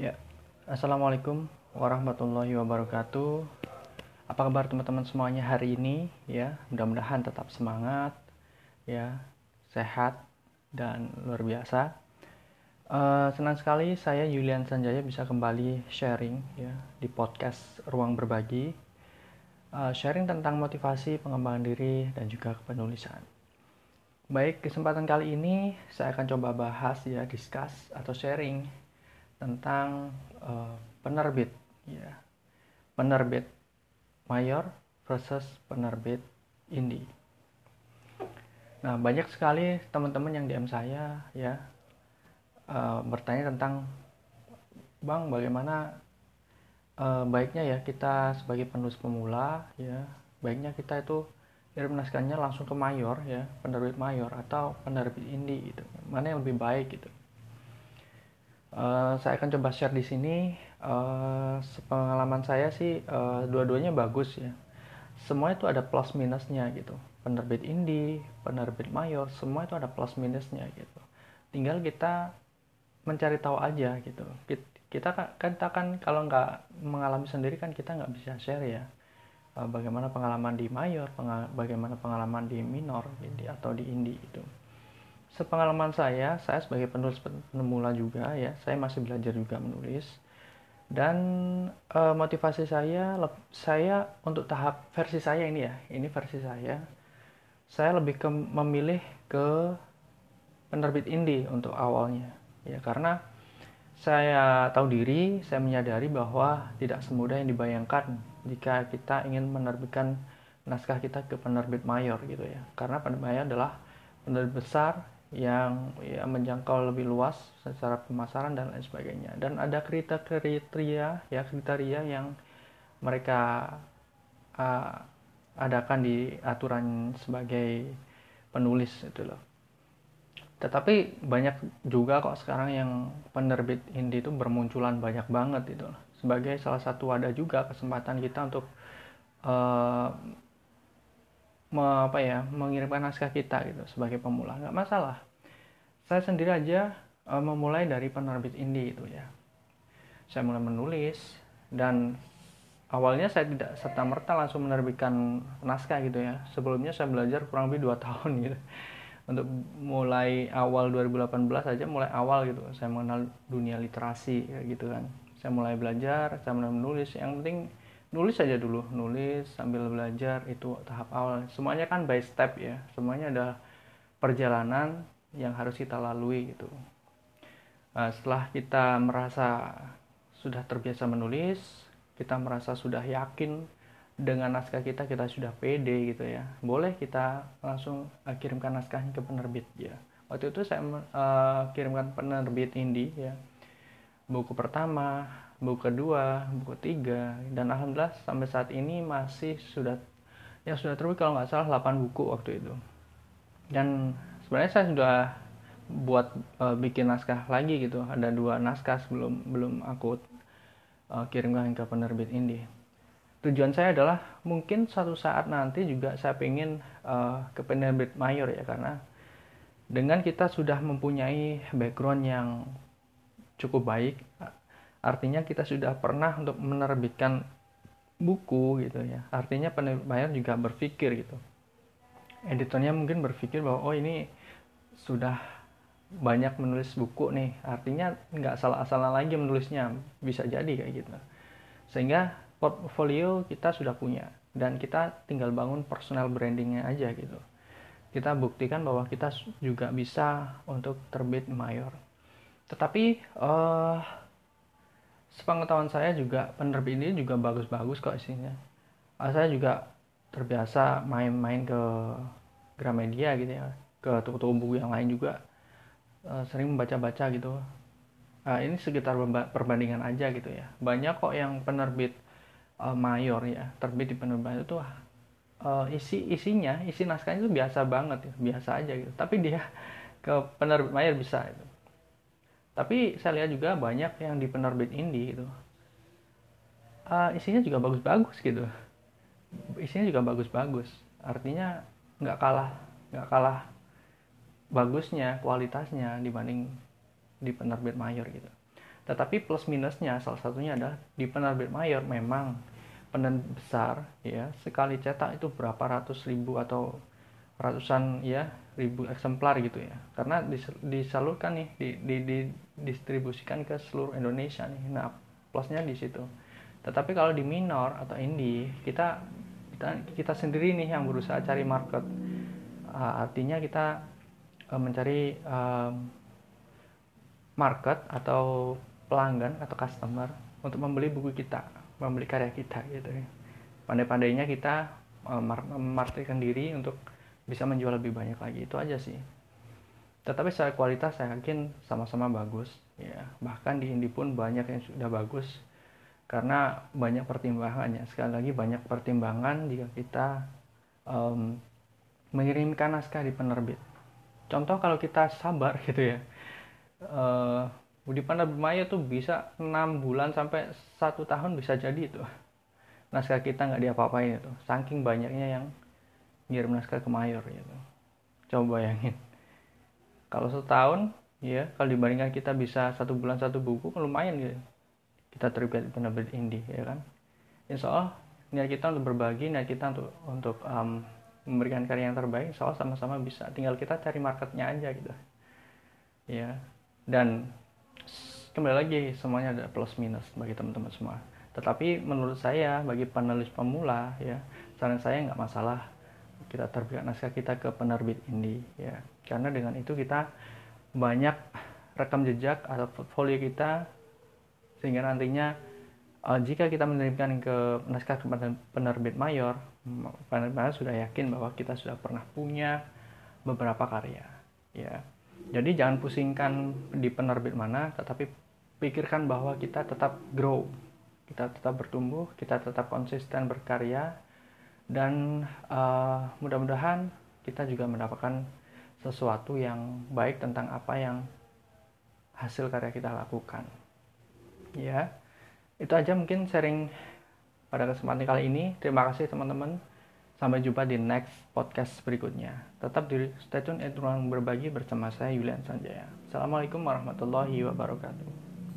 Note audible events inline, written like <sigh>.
Ya, assalamualaikum warahmatullahi wabarakatuh. Apa kabar teman-teman semuanya hari ini? Ya, mudah-mudahan tetap semangat, ya, sehat dan luar biasa. Uh, senang sekali saya Julian Sanjaya bisa kembali sharing ya di podcast Ruang Berbagi, uh, sharing tentang motivasi, pengembangan diri dan juga penulisan. Baik, kesempatan kali ini saya akan coba bahas ya, discuss atau sharing tentang uh, penerbit ya. Penerbit mayor versus penerbit indie nah banyak sekali teman-teman yang DM saya ya uh, bertanya tentang bang bagaimana uh, baiknya ya kita sebagai penulis pemula ya baiknya kita itu kirim naskahnya langsung ke mayor ya penerbit mayor atau penerbit indie gitu. Mana yang lebih baik gitu Uh, saya akan coba share di sini. Uh, pengalaman saya sih uh, dua-duanya bagus ya. Semua itu ada plus minusnya gitu. Penerbit indie, penerbit mayor, semua itu ada plus minusnya gitu. Tinggal kita mencari tahu aja gitu. Kita kan kita kan kalau nggak mengalami sendiri kan kita nggak bisa share ya. Bagaimana pengalaman di mayor, bagaimana pengalaman di minor gitu, atau di indie itu sepengalaman saya, saya sebagai penulis pemula juga ya, saya masih belajar juga menulis. Dan e, motivasi saya, saya untuk tahap versi saya ini ya, ini versi saya, saya lebih ke memilih ke penerbit indie untuk awalnya, ya karena saya tahu diri, saya menyadari bahwa tidak semudah yang dibayangkan jika kita ingin menerbitkan naskah kita ke penerbit mayor gitu ya, karena penerbit mayor adalah penerbit besar yang ya, menjangkau lebih luas secara pemasaran dan lain sebagainya dan ada kriteria ya kriteria yang mereka uh, adakan di aturan sebagai penulis itu loh tetapi banyak juga kok sekarang yang penerbit indie itu bermunculan banyak banget itu loh. sebagai salah satu wadah juga kesempatan kita untuk uh, me, apa ya mengirimkan naskah kita gitu sebagai pemula. Nggak masalah. Saya sendiri aja uh, memulai dari penerbit indie itu ya. Saya mulai menulis dan awalnya saya tidak serta merta langsung menerbitkan naskah gitu ya. Sebelumnya saya belajar kurang lebih dua <laughs> tahun gitu. Untuk mulai awal 2018 aja mulai awal gitu. Saya mengenal dunia literasi gitu kan. Saya mulai belajar saya mulai menulis. Yang penting nulis saja dulu nulis sambil belajar itu tahap awal. Semuanya kan by step ya semuanya ada perjalanan yang harus kita lalui gitu. Nah, setelah kita merasa sudah terbiasa menulis kita merasa sudah yakin dengan naskah kita kita sudah pede gitu ya boleh kita langsung uh, kirimkan naskahnya ke penerbit ya. Waktu itu saya uh, kirimkan penerbit indie ya buku pertama buku kedua, buku tiga, dan alhamdulillah sampai saat ini masih sudah yang sudah terbit kalau nggak salah 8 buku waktu itu. Dan sebenarnya saya sudah buat uh, bikin naskah lagi gitu. Ada dua naskah sebelum belum aku uh, kirimkan ke penerbit ini. Tujuan saya adalah mungkin suatu saat nanti juga saya pengen uh, ke penerbit mayor ya karena dengan kita sudah mempunyai background yang cukup baik artinya kita sudah pernah untuk menerbitkan buku gitu ya. Artinya penerbit bayar juga berpikir gitu. Editornya mungkin berpikir bahwa oh ini sudah banyak menulis buku nih. Artinya nggak salah-salah lagi menulisnya. Bisa jadi kayak gitu. Sehingga portfolio kita sudah punya dan kita tinggal bangun personal brandingnya aja gitu. Kita buktikan bahwa kita juga bisa untuk terbit mayor. Tetapi uh, sepengetahuan saya juga penerbit ini juga bagus-bagus kok isinya. Uh, saya juga terbiasa main-main ke Gramedia gitu ya ke toko-toko buku yang lain juga. Uh, sering membaca-baca gitu. Uh, ini sekitar perbandingan aja gitu ya. Banyak kok yang penerbit uh, mayor ya terbit di penerbit itu uh, isi isinya isi naskahnya itu biasa banget ya biasa aja gitu. Tapi dia <laughs> ke penerbit mayor bisa itu tapi saya lihat juga banyak yang di penerbit indie gitu. Uh, isinya juga bagus-bagus gitu. Isinya juga bagus-bagus. Artinya nggak kalah nggak kalah bagusnya kualitasnya dibanding di penerbit mayor gitu. Tetapi plus minusnya salah satunya adalah di penerbit mayor memang penerbit besar ya. Sekali cetak itu berapa ratus ribu atau ratusan ya ribu eksemplar gitu ya. Karena disalurkan nih di, di, di distribusikan ke seluruh Indonesia nih. Nah plusnya di situ. Tetapi kalau di minor atau indie kita kita kita sendiri nih yang berusaha cari market. Uh, artinya kita uh, mencari uh, market atau pelanggan atau customer untuk membeli buku kita membeli karya kita gitu ya. Pandai-pandainya kita uh, diri untuk bisa menjual lebih banyak lagi. Itu aja sih. Tetapi secara kualitas saya yakin sama-sama bagus ya. Bahkan di indie pun banyak yang sudah bagus. Karena banyak pertimbangannya. Sekali lagi banyak pertimbangan jika kita um, mengirimkan naskah di penerbit. Contoh kalau kita sabar <laughs> gitu ya. Uh, di penerbit Maya tuh bisa enam bulan sampai satu tahun bisa jadi itu. Naskah kita nggak diapa-apain itu. Saking banyaknya yang ngirim naskah ke mayor gitu. Coba bayangin. Kalau setahun ya kalau dibandingkan kita bisa satu bulan satu buku kan lumayan gitu. Kita terbit penerbit indie ya kan. Insya Allah niat kita untuk berbagi niat kita untuk untuk um, memberikan karya yang terbaik insya Allah sama-sama bisa. Tinggal kita cari marketnya aja gitu. Ya. Dan kembali lagi semuanya ada plus minus bagi teman-teman semua. Tetapi menurut saya bagi penulis pemula ya saran saya nggak masalah kita terbitkan naskah kita ke penerbit indie ya. Karena dengan itu kita banyak rekam jejak atau portfolio kita sehingga nantinya uh, jika kita mengirimkan ke naskah ke penerbit mayor penerbit mayor sudah yakin bahwa kita sudah pernah punya beberapa karya ya. Jadi jangan pusingkan di penerbit mana tetapi pikirkan bahwa kita tetap grow kita tetap bertumbuh kita tetap konsisten berkarya dan uh, mudah-mudahan kita juga mendapatkan sesuatu yang baik tentang apa yang hasil karya kita lakukan. Ya itu aja mungkin sharing pada kesempatan kali ini. Terima kasih teman-teman. Sampai jumpa di next podcast berikutnya. Tetap di stay tune ruang berbagi bersama saya Yulian Sanjaya. Assalamualaikum warahmatullahi wabarakatuh